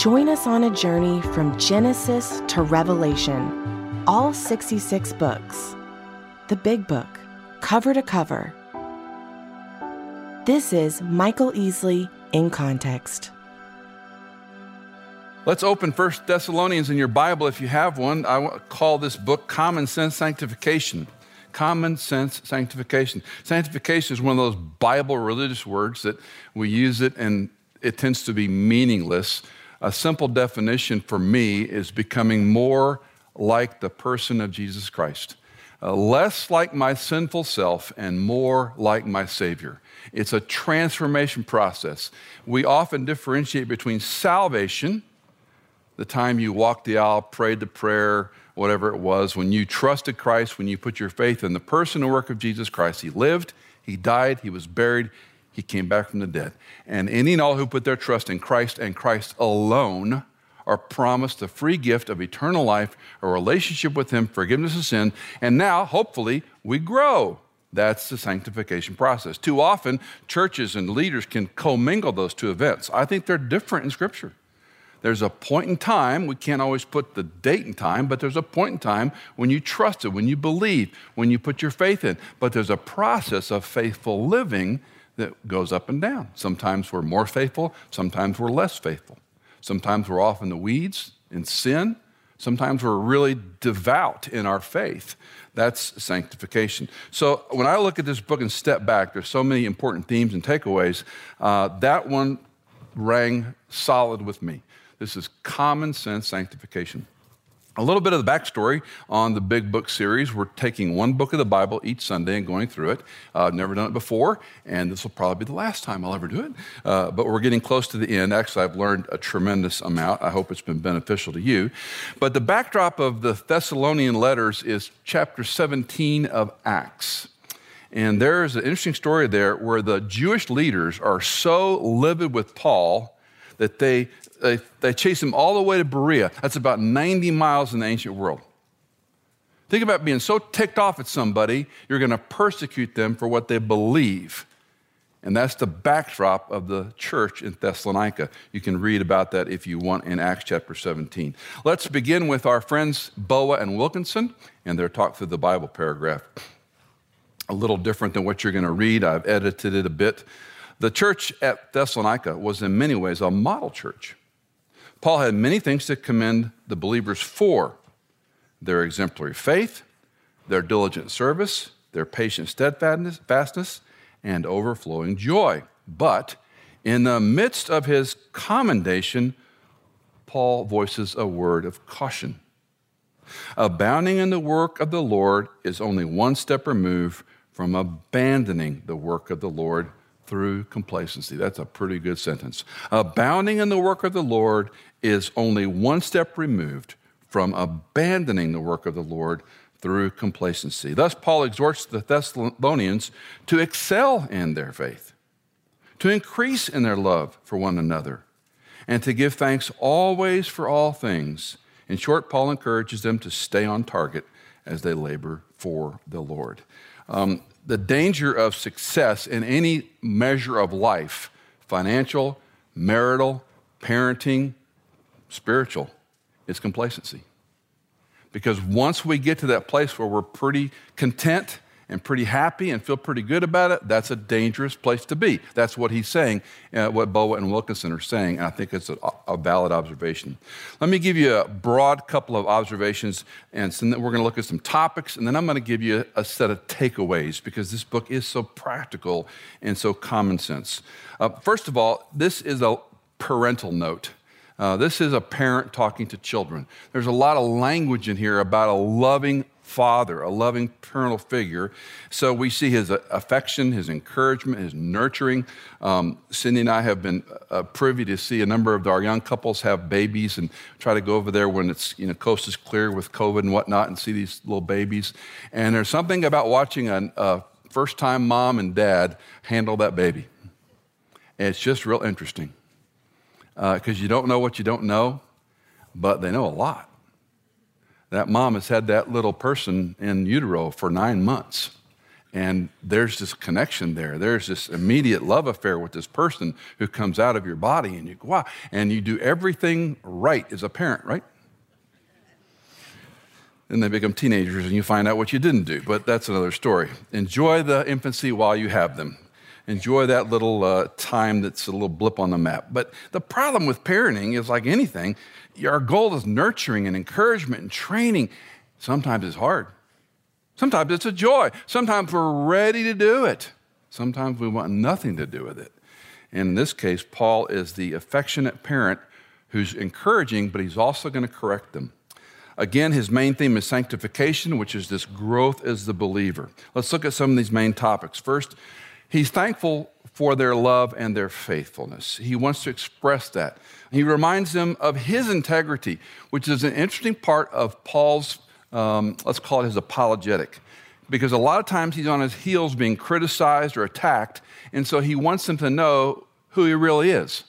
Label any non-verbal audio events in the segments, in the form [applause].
Join us on a journey from Genesis to Revelation, all 66 books. The Big Book, cover to cover. This is Michael Easley in Context. Let's open First Thessalonians in your Bible if you have one. I call this book Common Sense Sanctification. Common sense sanctification. Sanctification is one of those Bible religious words that we use it and it tends to be meaningless a simple definition for me is becoming more like the person of Jesus Christ, uh, less like my sinful self and more like my Savior. It's a transformation process. We often differentiate between salvation, the time you walked the aisle, prayed the prayer, whatever it was, when you trusted Christ, when you put your faith in the person and work of Jesus Christ. He lived, He died, He was buried, he came back from the dead. And any and all who put their trust in Christ and Christ alone are promised the free gift of eternal life, a relationship with Him, forgiveness of sin, and now, hopefully, we grow. That's the sanctification process. Too often, churches and leaders can commingle those two events. I think they're different in Scripture. There's a point in time, we can't always put the date and time, but there's a point in time when you trust it, when you believe, when you put your faith in. But there's a process of faithful living that goes up and down. Sometimes we're more faithful, sometimes we're less faithful. Sometimes we're off in the weeds in sin, sometimes we're really devout in our faith. That's sanctification. So when I look at this book and step back, there's so many important themes and takeaways. Uh, that one rang solid with me. This is common sense sanctification. A little bit of the backstory on the Big Book series. We're taking one book of the Bible each Sunday and going through it. Uh, I've never done it before, and this will probably be the last time I'll ever do it. Uh, but we're getting close to the end. Actually, I've learned a tremendous amount. I hope it's been beneficial to you. But the backdrop of the Thessalonian letters is chapter 17 of Acts. And there's an interesting story there where the Jewish leaders are so livid with Paul that they they, they chase him all the way to Berea. That's about 90 miles in the ancient world. Think about being so ticked off at somebody, you're going to persecute them for what they believe. And that's the backdrop of the church in Thessalonica. You can read about that if you want in Acts chapter 17. Let's begin with our friends Boa and Wilkinson and their talk through the Bible paragraph. A little different than what you're going to read. I've edited it a bit. The church at Thessalonica was in many ways a model church. Paul had many things to commend the believers for their exemplary faith, their diligent service, their patient steadfastness, and overflowing joy. But in the midst of his commendation, Paul voices a word of caution. Abounding in the work of the Lord is only one step removed from abandoning the work of the Lord through complacency. That's a pretty good sentence. Abounding in the work of the Lord is only one step removed from abandoning the work of the Lord through complacency. Thus, Paul exhorts the Thessalonians to excel in their faith, to increase in their love for one another, and to give thanks always for all things. In short, Paul encourages them to stay on target as they labor for the Lord. Um, the danger of success in any measure of life financial, marital, parenting, spiritual is complacency. Because once we get to that place where we're pretty content and pretty happy and feel pretty good about it, that's a dangerous place to be. That's what he's saying, uh, what Boa and Wilkinson are saying, and I think it's a, a, valid observation. Let me give you a broad couple of observations, and so we're going to look at some topics, and then I'm going to give you a, a set of takeaways because this book is so practical and so common sense. Uh, first of all, this is a parental note. Uh, this is a parent talking to children. There's a lot of language in here about a loving father, a loving parental figure. So we see his affection, his encouragement, his nurturing. Um, Cindy and I have been uh, privy to see a number of our young couples have babies and try to go over there when it's, you know, coast is clear with COVID and whatnot and see these little babies. And there's something about watching a, a first time mom and dad handle that baby. it's just real interesting because uh, you don't know what you don't know, but they know a lot that mom has had that little person in utero for nine months. And there's this connection there. There's this immediate love affair with this person who comes out of your body, and you go, wow. And you do everything right as a parent, right? Then they become teenagers and you find out what you didn't do, but that's another story. Enjoy the infancy while you have them. Enjoy that little uh, time that's a little blip on the map. But the problem with parenting is like anything, our goal is nurturing and encouragement and training. Sometimes it's hard. Sometimes it's a joy. Sometimes we're ready to do it. Sometimes we want nothing to do with it. In this case, Paul is the affectionate parent who's encouraging, but he's also going to correct them. Again, his main theme is sanctification, which is this growth as the believer. Let's look at some of these main topics. First, he's thankful for their love and their faithfulness. He wants to express that. He reminds them of his integrity, which is an interesting part of Paul's, um, let's call it his apologetic. Because a lot of times he's on his heels being criticized or attacked, and so he wants them to know who he really is.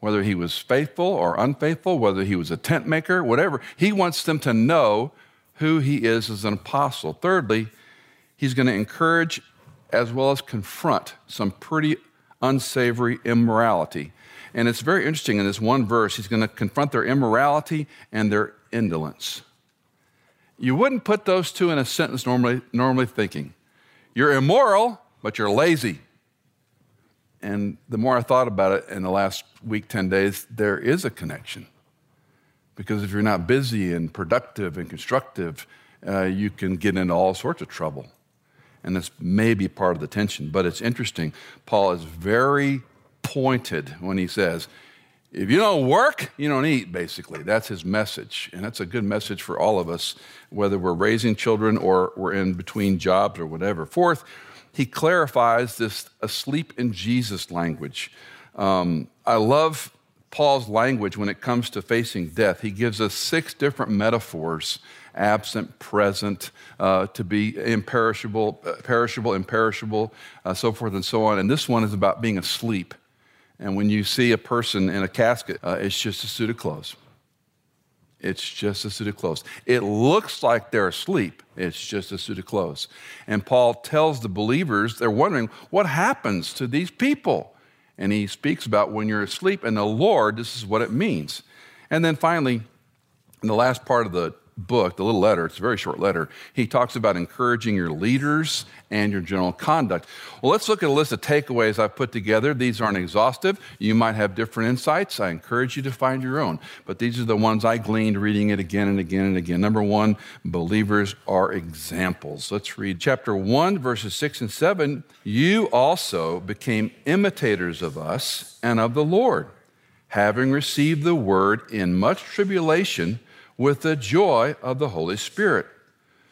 Whether he was faithful or unfaithful, whether he was a tent maker, whatever, he wants them to know who he is as an apostle. Thirdly, he's going to encourage as well as confront some pretty unsavory immorality and it's very interesting in this one verse, he's going to confront their immorality and their indolence. You wouldn't put those two in a sentence normally, normally thinking. You're immoral, but you're lazy. And the more I thought about it in the last week, 10 days, there is a connection. Because if you're not busy and productive and constructive, uh, you can get into all sorts of trouble. And this may be part of the tension, but it's interesting. Paul is very pointed when he says, if you don't work, you don't eat, basically. That's his message. And that's a good message for all of us, whether we're raising children or we're in between jobs or whatever. Fourth, he clarifies this asleep in Jesus language. Um, I love Paul's language when it comes to facing death. He gives us six different metaphors absent, present, uh, to be imperishable, perishable, imperishable, uh, so forth and so on. And this one is about being asleep. And when you see a person in a casket, uh, it's just a suit of clothes. It's just a suit of clothes. It looks like they're asleep. It's just a suit of clothes. And Paul tells the believers, they're wondering, what happens to these people? And he speaks about when you're asleep and the Lord, this is what it means. And then finally, in the last part of the book, the little letter, it's a very short letter, he talks about encouraging your leaders and your general conduct. Well, let's look at a list of takeaways I've put together. These aren't exhaustive. You might have different insights. I encourage you to find your own. But these are the ones I gleaned reading it again and again and again. Number one, believers are examples. Let's read chapter 1, verses 6 and 7. You also became imitators of us and of the Lord, having received the word in much tribulation with the joy of the Holy Spirit,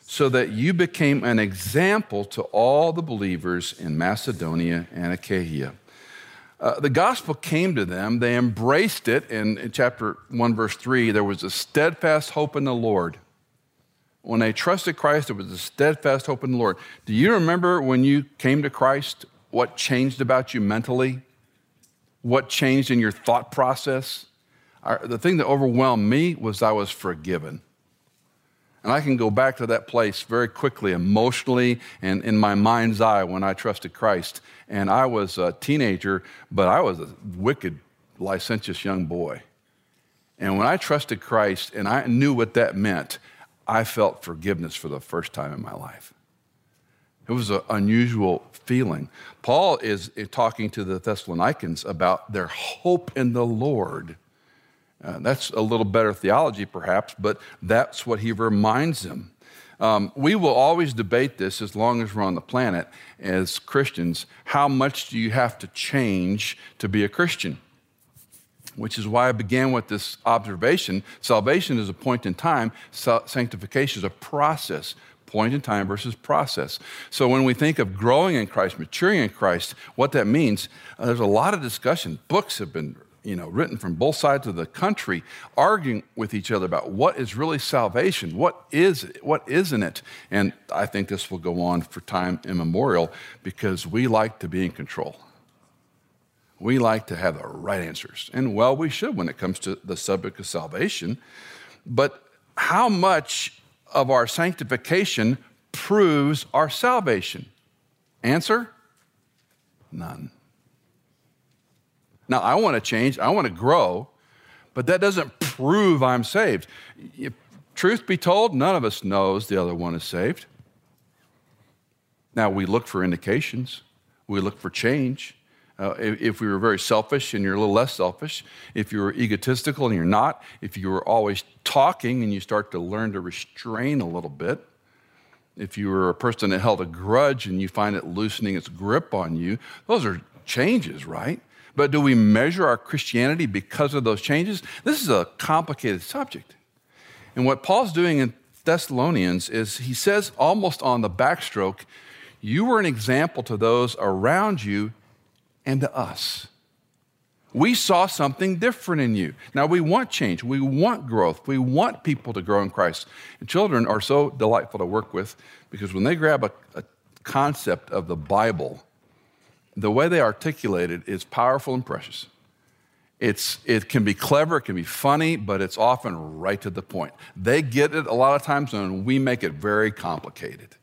so that you became an example to all the believers in Macedonia and Achaia. Uh, the gospel came to them, they embraced it. In, in chapter 1, verse 3, there was a steadfast hope in the Lord. When they trusted Christ, there was a steadfast hope in the Lord. Do you remember when you came to Christ, what changed about you mentally? What changed in your thought process? The thing that overwhelmed me was I was forgiven. And I can go back to that place very quickly, emotionally, and in my mind's eye when I trusted Christ. And I was a teenager, but I was a wicked, licentious young boy. And when I trusted Christ and I knew what that meant, I felt forgiveness for the first time in my life. It was an unusual feeling. Paul is talking to the Thessalonians about their hope in the Lord. Uh, that's a little better theology, perhaps, but that's what he reminds them. Um, we will always debate this as long as we're on the planet as Christians. How much do you have to change to be a Christian? which is why I began with this observation. Salvation is a point in time, sanctification is a process. Point in time versus process. So, when we think of growing in Christ, maturing in Christ, what that means, uh, there's a lot of discussion. Books have been you know, written from both sides of the country, arguing with each other about what is really salvation, what is it, what isn't it. And I think this will go on for time immemorial because we like to be in control. We like to have the right answers. And well, we should when it comes to the subject of salvation. But how much of our sanctification proves our salvation? Answer? None. Now, I want to change, I want to grow, but that doesn't prove I'm saved. Truth be told, none of us knows the other one is saved. Now, we look for indications, we look for change. Uh, if, if, we were very selfish and you're a little less selfish, if you were egotistical and you're not, if you were always talking and you start to learn to restrain a little bit, if you were a person that held a grudge and you find it loosening its grip on you, those are changes, right? But do we measure our Christianity because of those changes? This is a complicated subject. And what Paul's doing in Thessalonians is he says almost on the backstroke, you were an example to those around you and to us. We saw something different in you. Now, we want change. We want growth. We want people to grow in Christ. And children are so delightful to work with because when they grab a, a concept of the Bible the way they articulate it is powerful and precious. It's, it can be clever, it can be funny, but it's often right to the point. They get it a lot of times, and we make it very complicated.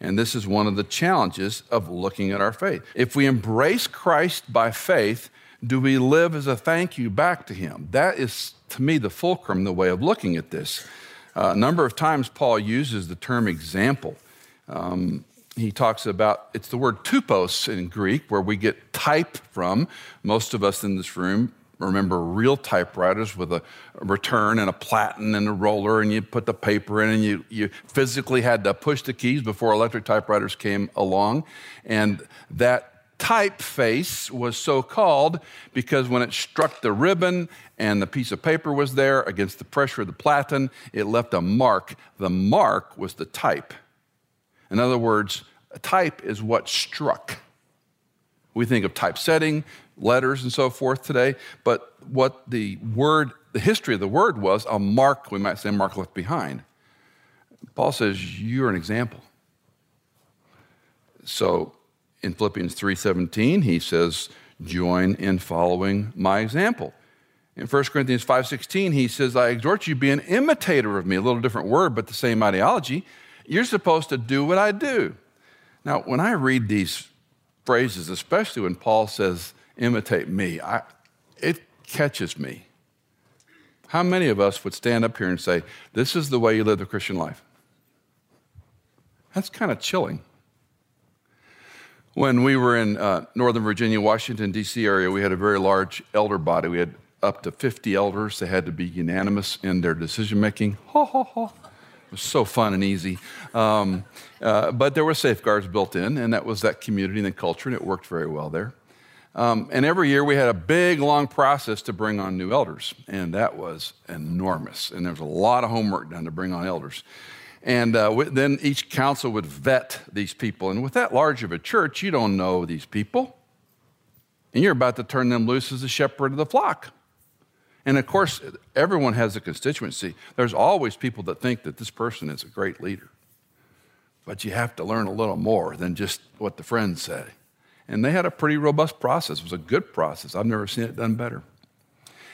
And this is one of the challenges of looking at our faith. If we embrace Christ by faith, do we live as a thank you back to Him? That is, to me, the fulcrum, the way of looking at this. Uh, a number of times, Paul uses the term example. Um, he talks about it's the word tupos in Greek, where we get type from. Most of us in this room remember real typewriters with a return and a platen and a roller, and you put the paper in, and you, you physically had to push the keys before electric typewriters came along. And that typeface was so called because when it struck the ribbon and the piece of paper was there against the pressure of the platen, it left a mark. The mark was the type. In other words, a type is what struck. We think of typesetting, letters, and so forth today, but what the word, the history of the word was a mark, we might say, a mark left behind. Paul says, You're an example. So in Philippians 3:17, he says, Join in following my example. In 1 Corinthians 5:16, he says, I exhort you be an imitator of me, a little different word, but the same ideology. You're supposed to do what I do. Now, when I read these phrases, especially when Paul says, imitate me, I, it catches me. How many of us would stand up here and say, This is the way you live the Christian life? That's kind of chilling. When we were in uh, Northern Virginia, Washington, D.C. area, we had a very large elder body. We had up to 50 elders. They had to be unanimous in their decision making. Ha, ha, ha. It was so fun and easy. Um, uh, but there were safeguards built in, and that was that community and the culture, and it worked very well there. Um, and every year we had a big, long process to bring on new elders, and that was enormous. And there was a lot of homework done to bring on elders. And uh, then each council would vet these people. And with that large of a church, you don't know these people. And you're about to turn them loose as the shepherd of the flock. And of course, everyone has a constituency. There's always people that think that this person is a great leader. But you have to learn a little more than just what the friends say. And they had a pretty robust process. It was a good process. I've never seen it done better.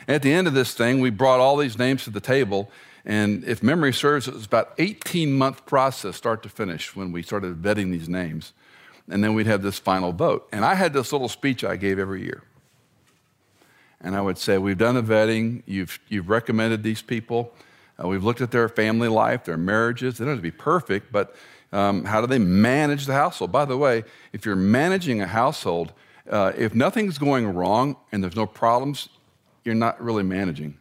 At the end of this thing, we brought all these names to the table. And if memory serves, it was about 18 month process, start to finish, when we started vetting these names. And then we'd have this final vote. And I had this little speech I gave every year and I would say, We've done the vetting, you've, you've recommended these people, uh, we've looked at their family life, their marriages. They don't have to be perfect, but um, how do they manage the household? By the way, if you're managing a household, uh, if nothing's going wrong and there's no problems, you're not really managing.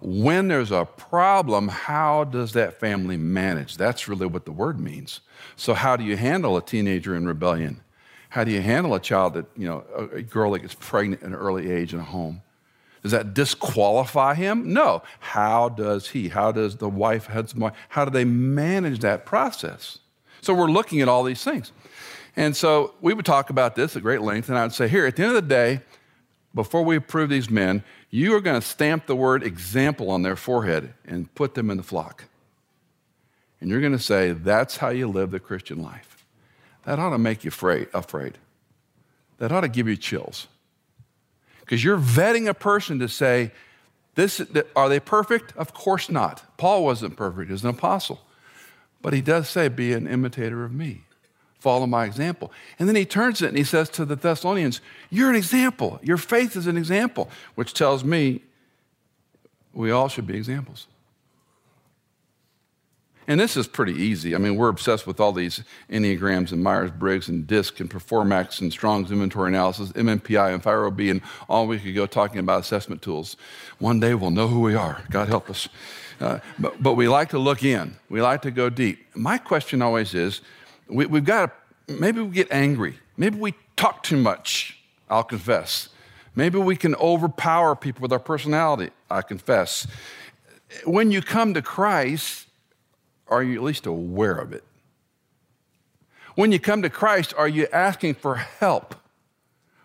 When there's a problem, how does that family manage? That's really what the word means. So, how do you handle a teenager in rebellion? How do you handle a child that, you know, a girl that gets pregnant at an early age in a home? Does that disqualify him? No. How does he, how does the wife, husband, how do they manage that process? So we're looking at all these things. And so we would talk about this at great length, and I would say, here, at the end of the day, before we approve these men, you are going to stamp the word example on their forehead and put them in the flock. And you're going to say, that's how you live the Christian life. That ought to make you afraid. afraid. That ought to give you chills. Because you're vetting a person to say, this, are they perfect? Of course not. Paul wasn't perfect as an apostle. But he does say, be an imitator of me. Follow my example. And then he turns it and he says to the Thessalonians, You're an example. Your faith is an example, which tells me we all should be examples. And this is pretty easy. I mean, we're obsessed with all these Enneagrams and Myers Briggs and DISC and Performax and Strong's inventory analysis, MMPI and FIRO-B, and all we could go talking about assessment tools. One day we'll know who we are. God help us. Uh, but, but we like to look in, we like to go deep. My question always is we, we've got to, maybe we get angry, maybe we talk too much, I'll confess. Maybe we can overpower people with our personality, I confess. When you come to Christ, are you at least aware of it? When you come to Christ, are you asking for help?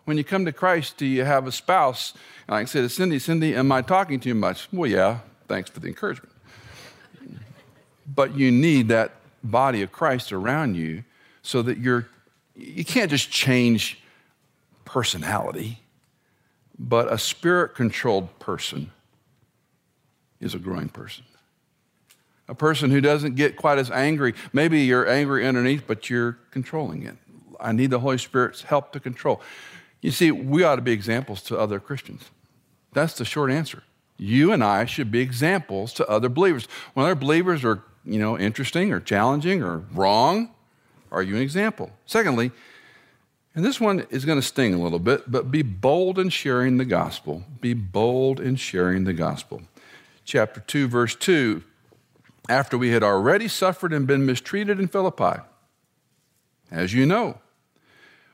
When you come to Christ, do you have a spouse? And I can say to Cindy, Cindy, am I talking too much? Well, yeah, thanks for the encouragement. But you need that body of Christ around you so that you're, you can't just change personality, but a spirit controlled person is a growing person a person who doesn't get quite as angry. Maybe you're angry underneath, but you're controlling it. I need the Holy Spirit's help to control. You see, we ought to be examples to other Christians. That's the short answer. You and I should be examples to other believers. When other believers are, you know, interesting or challenging or wrong, are you an example? Secondly, and this one is going to sting a little bit, but be bold in sharing the gospel. Be bold in sharing the gospel. Chapter 2, verse 2 after we had already suffered and been mistreated in Philippi. As you know,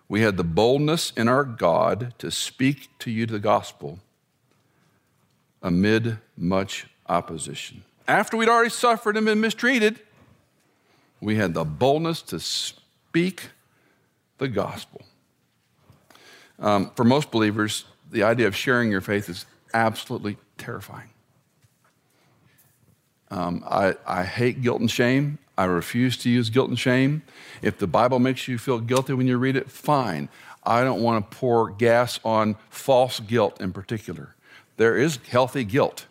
we had the boldness in our God to speak to you the gospel amid much opposition. After we'd already suffered and been mistreated, we had the boldness to speak the gospel. Um, for most believers, the idea of sharing your faith is absolutely terrifying. Um, I, I hate guilt and shame. I refuse to use guilt and shame. If the Bible makes you feel guilty when you read it, fine. I don't want to pour gas on false guilt in particular. There is healthy guilt.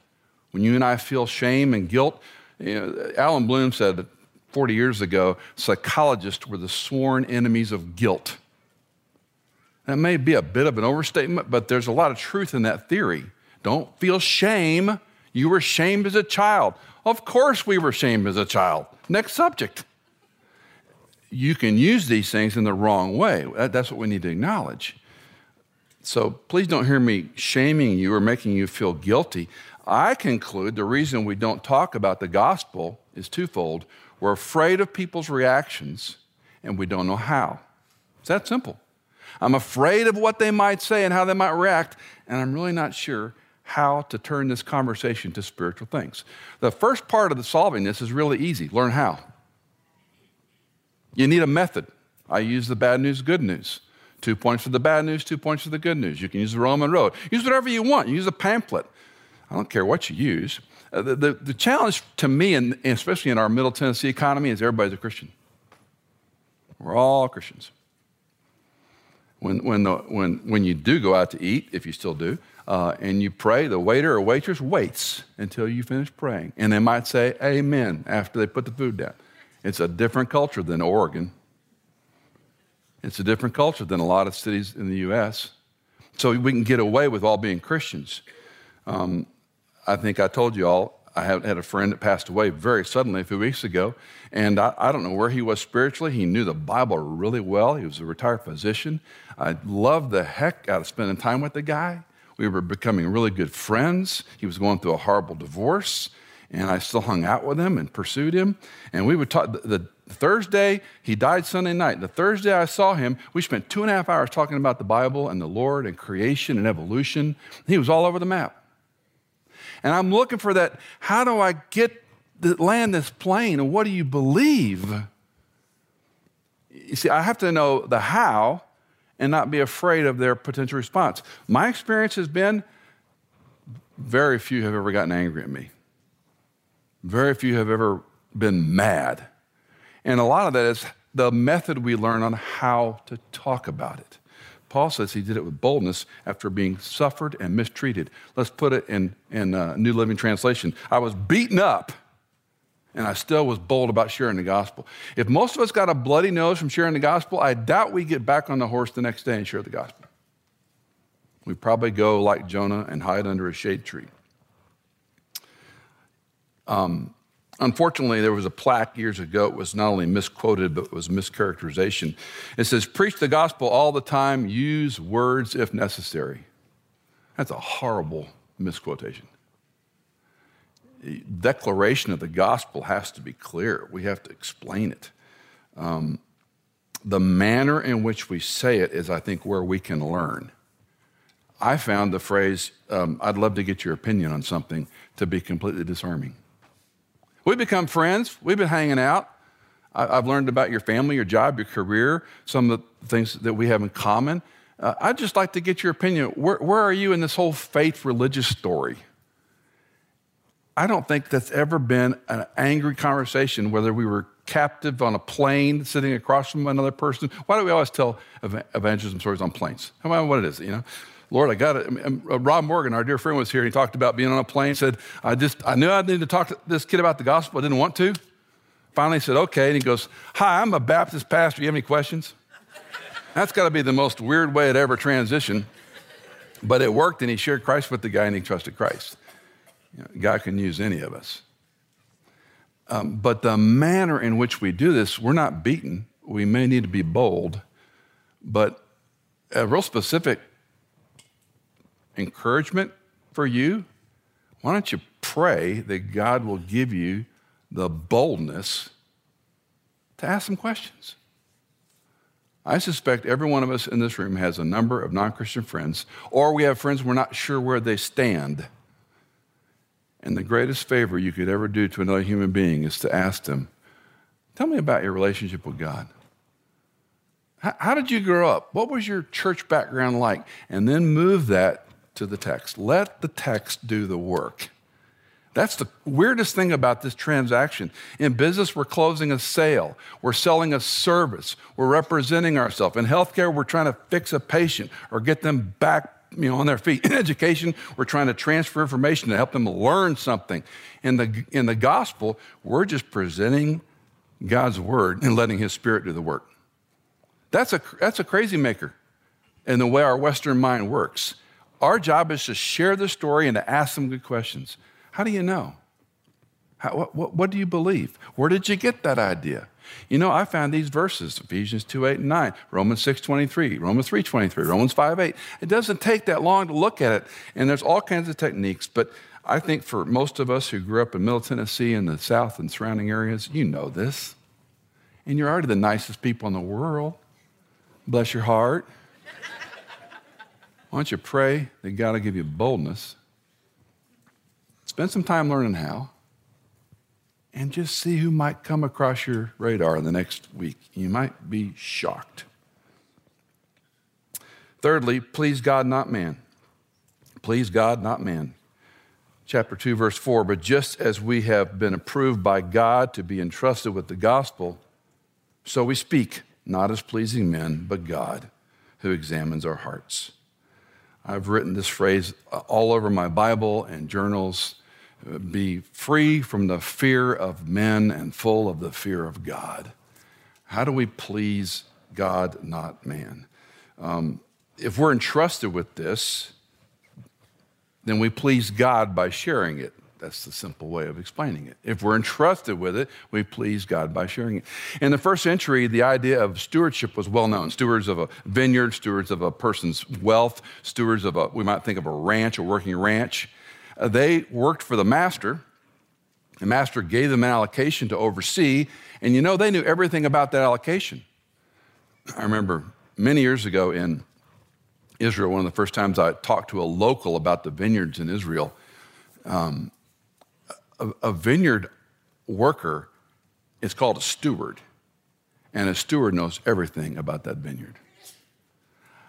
When you and I feel shame and guilt, you know, Allan Bloom said 40 years ago psychologists were the sworn enemies of guilt. That may be a bit of an overstatement, but there's a lot of truth in that theory. Don't feel shame. You were shamed as a child. Of course, we were shamed as a child. Next subject. You can use these things in the wrong way. Uh, that's what we need to acknowledge. So please don't hear me shaming you or making you feel guilty. I conclude the reason we don't talk about the gospel is twofold. We're afraid of people's reactions and we don't know how. It's that simple. I'm afraid of what they might say and how they might react, and I'm really not sure how to turn this conversation to spiritual things. The first part of the solving this is really easy. Learn how. You need a method. I use the bad news, good news. Two points for the bad news, two points for the good news. You can use the Roman road. Use whatever you want. Use a pamphlet. I don't care what you use. Uh, the, the, the, challenge to me, and especially in our Middle Tennessee economy, is everybody's a Christian. We're all Christians. When, when, the, when, when you do go out to eat, if you still do, uh, and you pray, the waiter or waitress waits until you finish praying. And they might say amen after they put the food down. It's a different culture than Oregon. It's a different culture than a lot of cities in the U.S. So we can get away with all being Christians. Um, I think I told you all, I had a friend that passed away very suddenly a few weeks ago, and I, I, don't know where he was spiritually. He knew the Bible really well. He was a retired physician. I loved the heck out of spending time with the guy. We were becoming really good friends. He was going through a horrible divorce, and I still hung out with him and pursued him. And we would talk. The, the Thursday, he died Sunday night. The Thursday I saw him, we spent two and a half hours talking about the Bible and the Lord and creation and evolution. He was all over the map. And I'm looking for that. How do I get land this plane? And what do you believe? You see, I have to know the how and not be afraid of their potential response. My experience has been very few have ever gotten angry at me. Very few have ever been mad. And a lot of that is the method we learn on how to talk about it. Paul says he did it with boldness after being suffered and mistreated. Let's put it in, in uh, New Living Translation. I was beaten up and I still was bold about sharing the gospel. If most of us got a bloody nose from sharing the gospel, I doubt we get back on the horse the next day and share the gospel. We probably go like Jonah and hide under a shade tree. Um, Unfortunately, there was a plaque years ago. It was not only misquoted, but it was mischaracterization. It says, Preach the gospel all the time, use words if necessary. That's a horrible misquotation. Declaration of the gospel has to be clear, we have to explain it. Um, the manner in which we say it is, I think, where we can learn. I found the phrase, um, I'd love to get your opinion on something, to be completely disarming. We become friends. We've been hanging out. I've learned about your family, your job, your career, some of the things that we have in common. Uh, I'd just like to get your opinion. Where, where are you in this whole faith religious story? I don't think that's ever been an angry conversation, whether we were captive on a plane sitting across from another person. Why do we always tell evangelism stories on planes? How about what it is, you know? Lord, I got it. Uh, Rob Morgan, our dear friend, was here. He talked about being on a plane. Said, I just, I knew I needed to talk to this kid about the gospel. I didn't want to. Finally, said, okay. And he goes, Hi, I'm a Baptist pastor. You have any questions? That's got to be the most weird way it ever transitioned. But it worked, and he shared Christ with the guy, and he trusted Christ. You know, God can use any of us. Um, but the manner in which we do this, we're not beaten. We may need to be bold, but a real specific encouragement for you, why don't you pray that God will give you the boldness to ask some questions? I suspect every one of us in this room has a number of non Christian friends, or we have friends we're not sure where they stand. And the greatest favor you could ever do to another human being is to ask them, Tell me about your relationship with God. How, how did you grow up? What was your church background like? And then move that to the text. Let the text do the work. That's the weirdest thing about this transaction. In business, we're closing a sale, we're selling a service, we're representing ourselves. In healthcare, we're trying to fix a patient or get them back you know, on their feet. [laughs] In education, we're trying to transfer information to help them learn something. In the, in the gospel, we're just presenting God's word and letting His Spirit do the work. That's a, that's a crazy maker in the way our Western mind works. Our job is to share the story and to ask some good questions. How do you know? How, what, what, what, do you believe? Where did you get that idea? You know, I found these verses, Ephesians 2, 8, and 9, Romans 6, 23, Romans 3, 23, Romans 5, 8. It doesn't take that long to look at it, and there's all kinds of techniques, but I think for most of us who grew up in Middle Tennessee and the South and surrounding areas, you know this. And you're already the nicest people in the world. Bless your heart. Why don't you pray that God will give you boldness? Spend some time learning how, and just see who might come across your radar in the next week. You might be shocked. Thirdly, please God, not man. Please God, not man. Chapter 2, verse 4 But just as we have been approved by God to be entrusted with the gospel, so we speak, not as pleasing men, but God, who examines our hearts. I've written this phrase all over my Bible and journals be free from the fear of men and full of the fear of God. How do we please God, not man? Um, if we're entrusted with this, then we please God by sharing it. That's the simple way of explaining it. If we're entrusted with it, we please God by sharing it. In the first century, the idea of stewardship was well known. Stewards of a vineyard, stewards of a person's wealth, stewards of a, we might think of a ranch, a working ranch. Uh, they worked for the master. The master gave them an allocation to oversee, and you know, they knew everything about that allocation. I remember many years ago in Israel, one of the first times I talked to a local about the vineyards in Israel Um, a, a vineyard worker is called a steward, and a steward knows everything about that vineyard.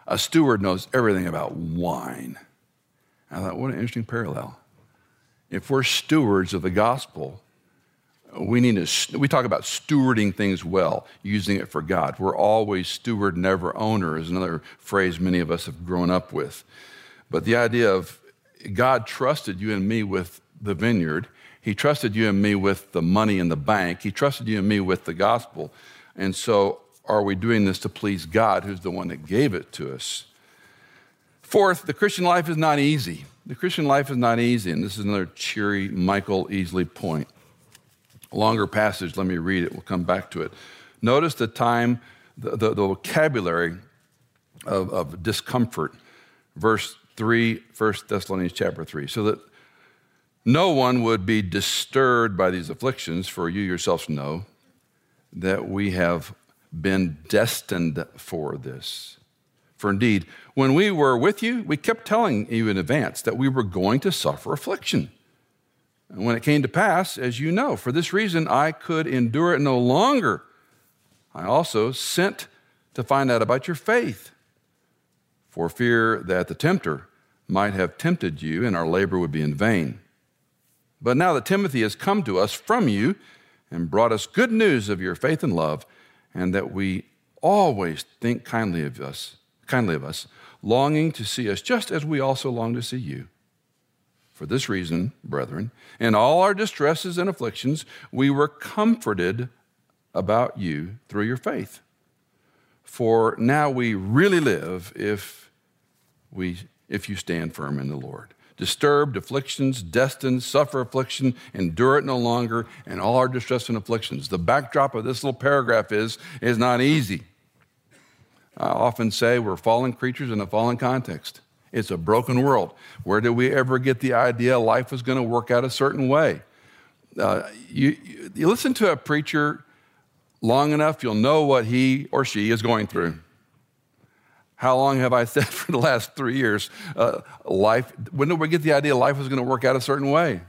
A steward knows everything about wine. I thought, what an interesting parallel. If we're stewards of the gospel, we need to we talk about stewarding things well using it for god. We're always steward never owner is another phrase many of us have grown up with. But the idea of god trusted you and me with the vineyard. He trusted you and me with the money in the bank. He trusted you and me with the gospel. And so are we doing this to please god who's the one that gave it to us fourth the christian life is not easy the christian life is not easy and this is another cheery michael easley point longer passage. Let me read it. We'll come back to it. Notice the time, the, the, the vocabulary of, of, discomfort. Verse 3, 1 Thessalonians chapter 3. So that no one would be disturbed by these afflictions, for you yourselves know that we have been destined for this. For indeed, when we were with you, we kept telling you in advance that we were going to suffer affliction. And when it came to pass, as you know, for this reason I could endure it no longer. I also sent to find out about your faith, for fear that the tempter might have tempted you and our labor would be in vain. But now that Timothy has come to us from you and brought us good news of your faith and love, and that we always think kindly of us, kindly of us, longing to see us just as we also long to see you. For this reason, brethren, in all our distresses and afflictions, we were comforted about you through your faith. For now we really live if, we, if you stand firm in the Lord. Disturbed, afflictions, destined, suffer affliction, endure it no longer, and all our distress and afflictions. The backdrop of this little paragraph is, is not easy. I often say we're fallen creatures in a fallen context. It's a broken world. Where did we ever get the idea life was going to work out a certain way? Uh, you, you listen to a preacher long enough, you'll know what he or she is going through. How long have I [laughs] said for the last three years? Uh, life, when did we get the idea life was going to work out a certain way?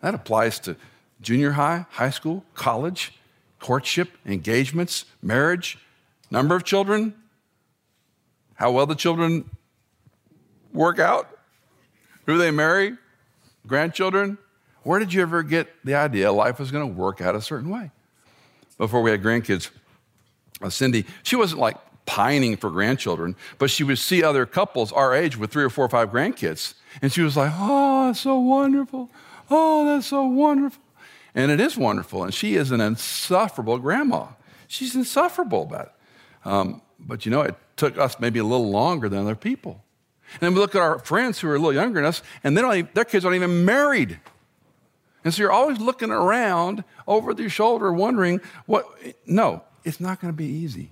That applies to junior high, high school, college, courtship, engagements, marriage, number of children, how well the children work out? Who they marry? Grandchildren? Where did you ever get the idea life was going to work out a certain way? Before we had grandkids, uh, Cindy, she wasn't like pining for grandchildren, but she would see other couples our age with three or four or five grandkids. And she was like, oh, that's so wonderful. Oh, that's so wonderful. And it is wonderful. And she is an insufferable grandma. She's insufferable about it. Um, but you know, it took us maybe a little longer than other people. And then we look at our friends who are a little younger than us, and they even, their kids aren't even married. And so you're always looking around over their shoulder, wondering what. No, it's not going to be easy.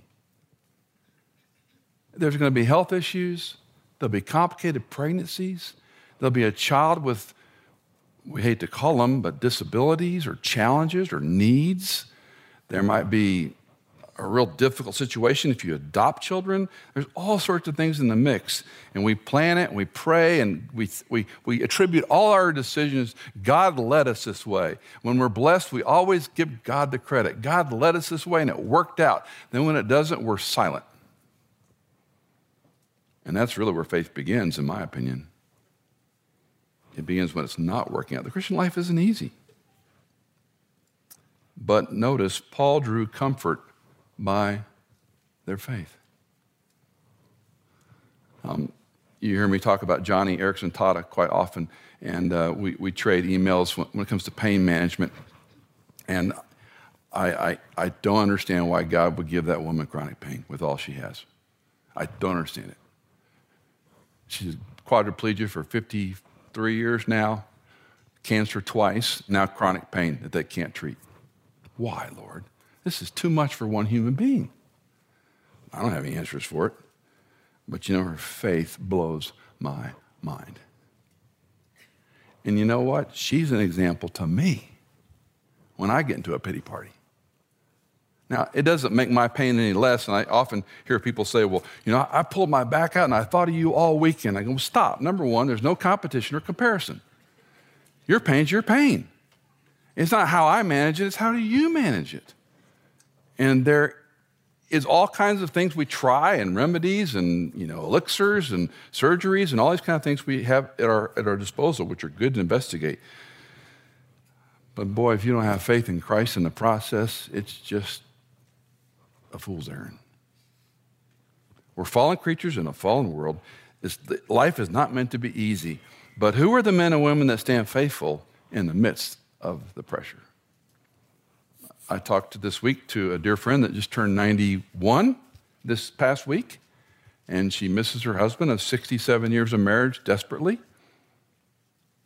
There's going to be health issues, there'll be complicated pregnancies, there'll be a child with, we hate to call them, but disabilities or challenges or needs. There might be a real difficult situation if you adopt children. There's all sorts of things in the mix. And we plan it and we pray and we, we, we attribute all our decisions. God led us this way. When we're blessed, we always give God the credit. God led us this way and it worked out. Then when it doesn't, we're silent. And that's really where faith begins, in my opinion. It begins when it's not working out. The Christian life isn't easy. But notice, Paul drew comfort by their faith. Um, you hear me talk about Joni Eareckson Tada quite often, and uh, we, we trade emails when, when, it comes to pain management. And I, I, I don't understand why God would give that woman chronic pain with all she has. I don't understand it. She's quadriplegic for 53 years now, cancer twice, now chronic pain that they can't treat. Why, Lord? This is too much for one human being. I don't have any answers for it. But you know, her faith blows my mind. And you know what? She's an example to me when I get into a pity party. Now, it doesn't make my pain any less. And I often hear people say, well, you know, I pulled my back out and I thought of you all weekend. I go, stop. Number one, there's no competition or comparison. Your pain's your pain. It's not how I manage it, it's how do you manage it. And there is all kinds of things we try and remedies and you know elixirs and surgeries and all these kind of things we have at our, at our disposal, which are good to investigate. But boy, if you don't have faith in Christ in the process, it's just a fool's errand. We're fallen creatures in a fallen world. It's, life is not meant to be easy. But who are the men and women that stand faithful in the midst of the pressure? I talked this week to a dear friend that just turned 91 this past week, and she misses her husband of 67 years of marriage desperately.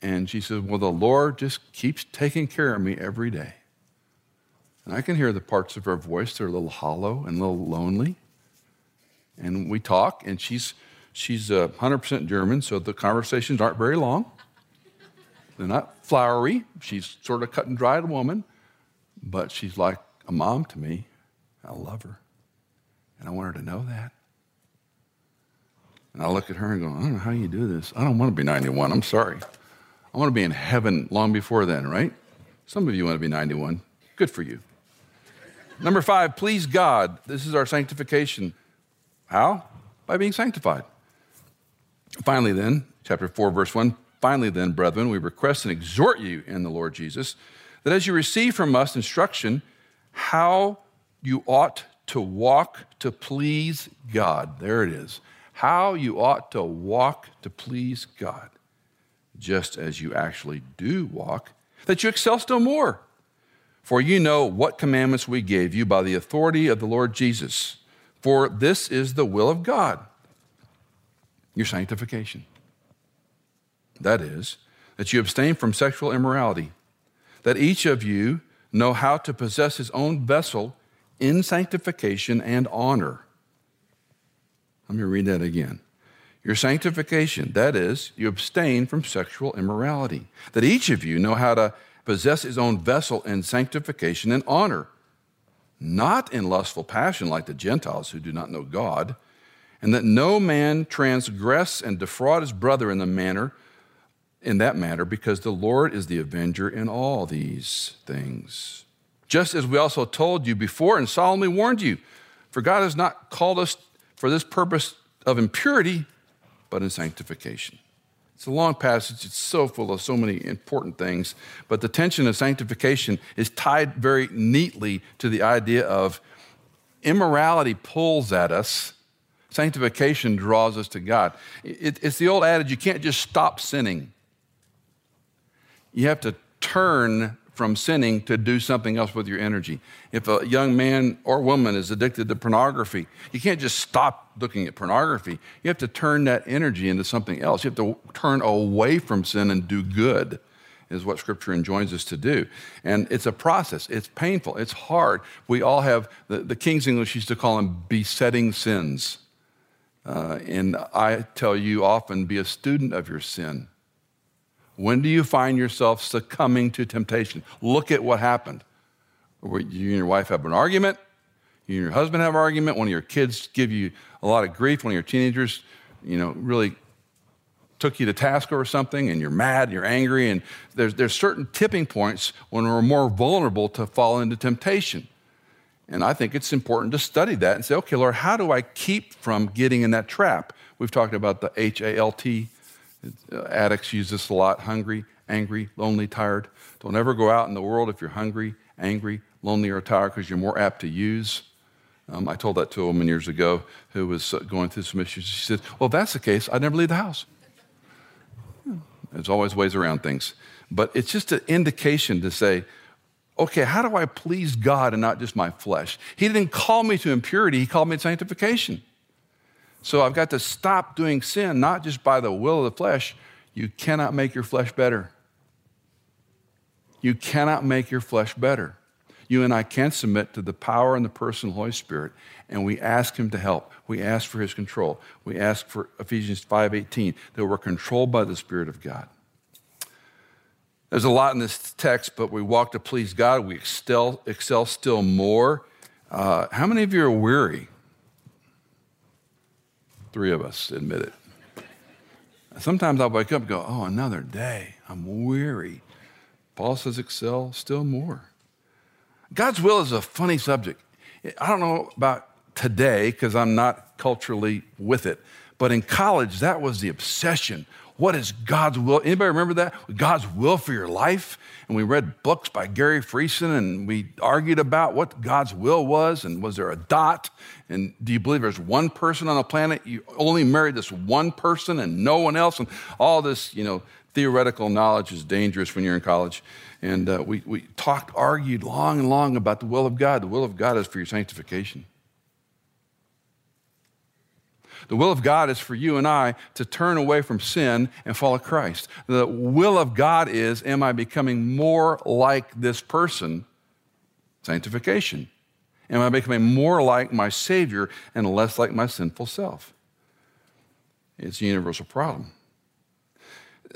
And she says, Well, the Lord just keeps taking care of me every day. And I can hear the parts of her voice, they're a little hollow and a little lonely. And we talk, and she's, she's uh, 100% German, so the conversations aren't very long. They're not flowery. She's sort of cut and dried woman, but she's like a mom to me. I love her. And I want her to know that. And I look at her and go, I don't know how you do this. I don't want to be 91. I'm sorry. I want to be in heaven long before then, right? Some of you want to be 91. Good for you. Number five, please God. This is our sanctification. How? By being sanctified. Finally, then, chapter 4, verse 1 Finally, then, brethren, we request and exhort you in the Lord Jesus that as you receive from us instruction, how you ought to walk to please God. There it is. How you ought to walk to please God, just as you actually do walk, that you excel still more. For you know what commandments we gave you by the authority of the Lord Jesus. For this is the will of God, your sanctification. That is, that you abstain from sexual immorality, that each of you know how to possess his own vessel in sanctification and honor. Let me read that again. Your sanctification, that is, you abstain from sexual immorality, that each of you know how to possess his own vessel in sanctification and honor not in lustful passion like the Gentiles who do not know God, and that no man transgress and defraud his brother in the manner in that matter, because the Lord is the avenger in all these things. Just as we also told you before and solemnly warned you, for God has not called us for this purpose of impurity, but in sanctification. It's a long passage. It's so full of so many important things. But the tension of sanctification is tied very neatly to the idea of immorality pulls at us, sanctification draws us to God. It, it's the old adage you can't just stop sinning, you have to turn from sinning to do something else with your energy. If a young man or woman is addicted to pornography, you can't just stop looking at pornography. You have to turn that energy into something else. You have to turn away from sin and do good, is what Scripture enjoins us to do. And it's a process, it's painful, it's hard. We all have, the, the King's English used to call them besetting sins. Uh, and I tell you often be a student of your sin when do you find yourself succumbing to temptation? Look at what happened. You and your wife have an argument. You and your husband have an argument. One of your kids give you a lot of grief. One of your teenagers, you know, really took you to task over something and you're mad, and you're angry, and there's, there's certain tipping points when we're more vulnerable to fall into temptation. And I think it's important to study that and say, okay, Lord, how do I keep from getting in that trap? We've talked about the H A L T addicts use this a lot hungry, angry, lonely, tired. Don't ever go out in the world if you're hungry, angry, lonely, or tired because you're more apt to use. Um, I told that to a woman years ago who was uh, going through some issues. She said, Well, if that's the case, I'd never leave the house. There's always ways around things. But it's just an indication to say, okay, how do I please God and not just my flesh? He didn't call me to impurity, He called me to sanctification. So I've got to stop doing sin, not just by the will of the flesh. You cannot make your flesh better. You cannot make your flesh better. You and I can submit to the power and the person of the Holy Spirit, and we ask Him to help. We ask for His control. We ask for Ephesians 5:18 that we're controlled by the Spirit of God. There's a lot in this text, but we walk to please God. We excel, excel still more. Uh, how many of you are weary? Three of us admit it. Sometimes I'll wake up and go, oh, another day. I'm weary. Paul says, excel still more. God's will is a funny subject. I don't know about today because I'm not culturally with it, but in college, that was the obsession. What is God's will? Anybody remember that? God's will for your life? And we read books by Gary Friesen and we argued about what God's will was and was there a dot? And do you believe there's one person on the planet? You only married this one person and no one else? And all this, you know, theoretical knowledge is dangerous when you're in college. And uh, we, we talked, argued long and long about the will of God. The will of God is for your sanctification. The will of God is for you and I to turn away from sin and follow Christ. The will of God is, am I becoming more like this person? Sanctification. Am I becoming more like my Savior and less like my sinful self? It's a universal problem.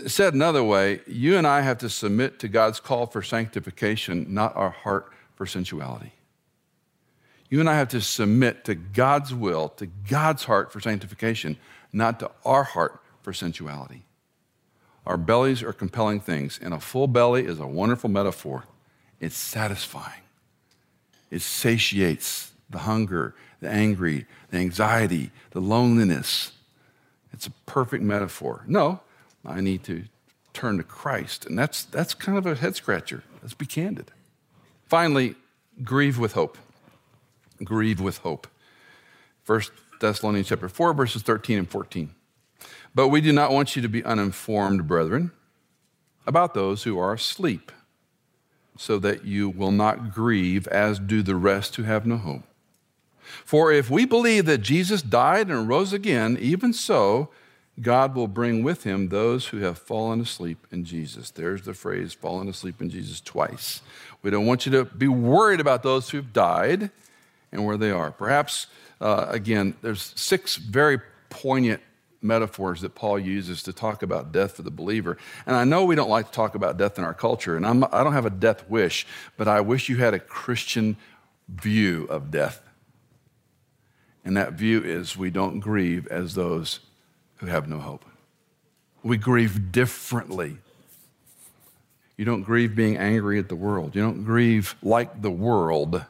Said another way, you and I have to submit to God's call for sanctification, not our heart for sensuality. You and I have to submit to God's will, to God's heart for sanctification, not to our heart for sensuality. Our bellies are compelling things, and a full belly is a wonderful metaphor. It's satisfying, it satiates the hunger, the angry, the anxiety, the loneliness. It's a perfect metaphor. No, I need to turn to Christ, and that's, that's kind of a head scratcher. Let's be candid. Finally, grieve with hope grieve with hope. 1 Thessalonians chapter 4, verses 13 and 14. But we do not want you to be uninformed, brethren, about those who are asleep, so that you will not grieve as do the rest who have no hope. For if we believe that Jesus died and rose again, even so, God will bring with him those who have fallen asleep in Jesus. There's the phrase, fallen asleep in Jesus, twice. We don't want you to be worried about those who've died and where they are. Perhaps, uh, again, there's six very poignant metaphors that Paul uses to talk about death for the believer. And I know we don't like to talk about death in our culture, and I'm, I do not have a death wish, but I wish you had a Christian view of death. And that view is we don't grieve as those who have no hope. We grieve differently. You don't grieve being angry at the world. You don't grieve like the world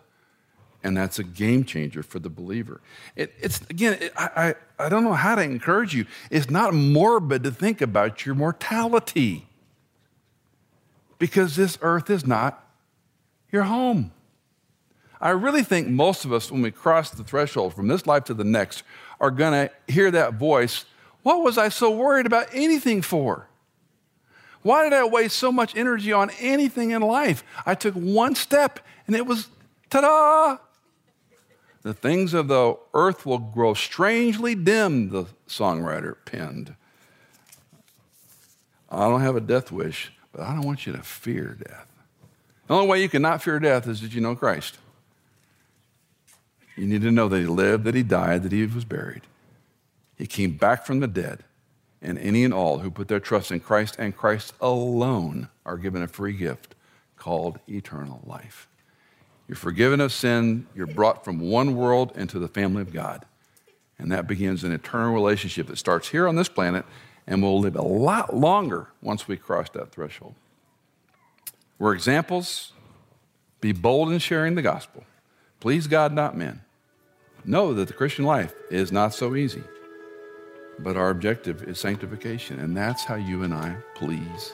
and that's a game changer for the believer. It, it's again, it, I, I, I don't know how to encourage you. It's not morbid to think about your mortality because this earth is not your home. I really think most of us, when we cross the threshold from this life to the next, are going to hear that voice What was I so worried about anything for? Why did I waste so much energy on anything in life? I took one step and it was ta da! The things of the earth will grow strangely dim, the songwriter penned. I don't have a death wish, but I don't want you to fear death. The only way you can not fear death is that you know Christ. You need to know that He lived, that He died, that He was buried. He came back from the dead, and any and all who put their trust in Christ and Christ alone are given a free gift called eternal life. You're forgiven of sin. You're brought from one world into the family of God. And that begins an eternal relationship that starts here on this planet and will live a lot longer once we cross that threshold. We're examples. Be bold in sharing the gospel. Please God, not men. Know that the Christian life is not so easy, but our objective is sanctification, and that's how you and I please